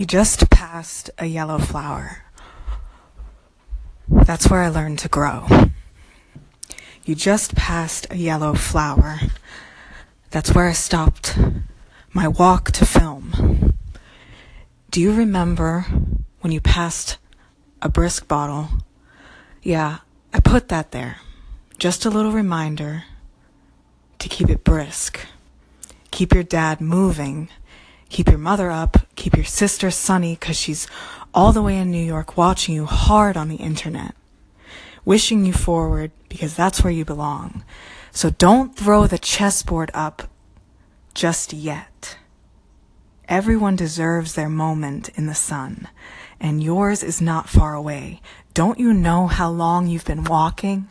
You just passed a yellow flower. That's where I learned to grow. You just passed a yellow flower. That's where I stopped my walk to film. Do you remember when you passed a brisk bottle? Yeah, I put that there. Just a little reminder to keep it brisk. Keep your dad moving. Keep your mother up. Keep your sister sunny because she's all the way in New York watching you hard on the internet. Wishing you forward because that's where you belong. So don't throw the chessboard up just yet. Everyone deserves their moment in the sun, and yours is not far away. Don't you know how long you've been walking?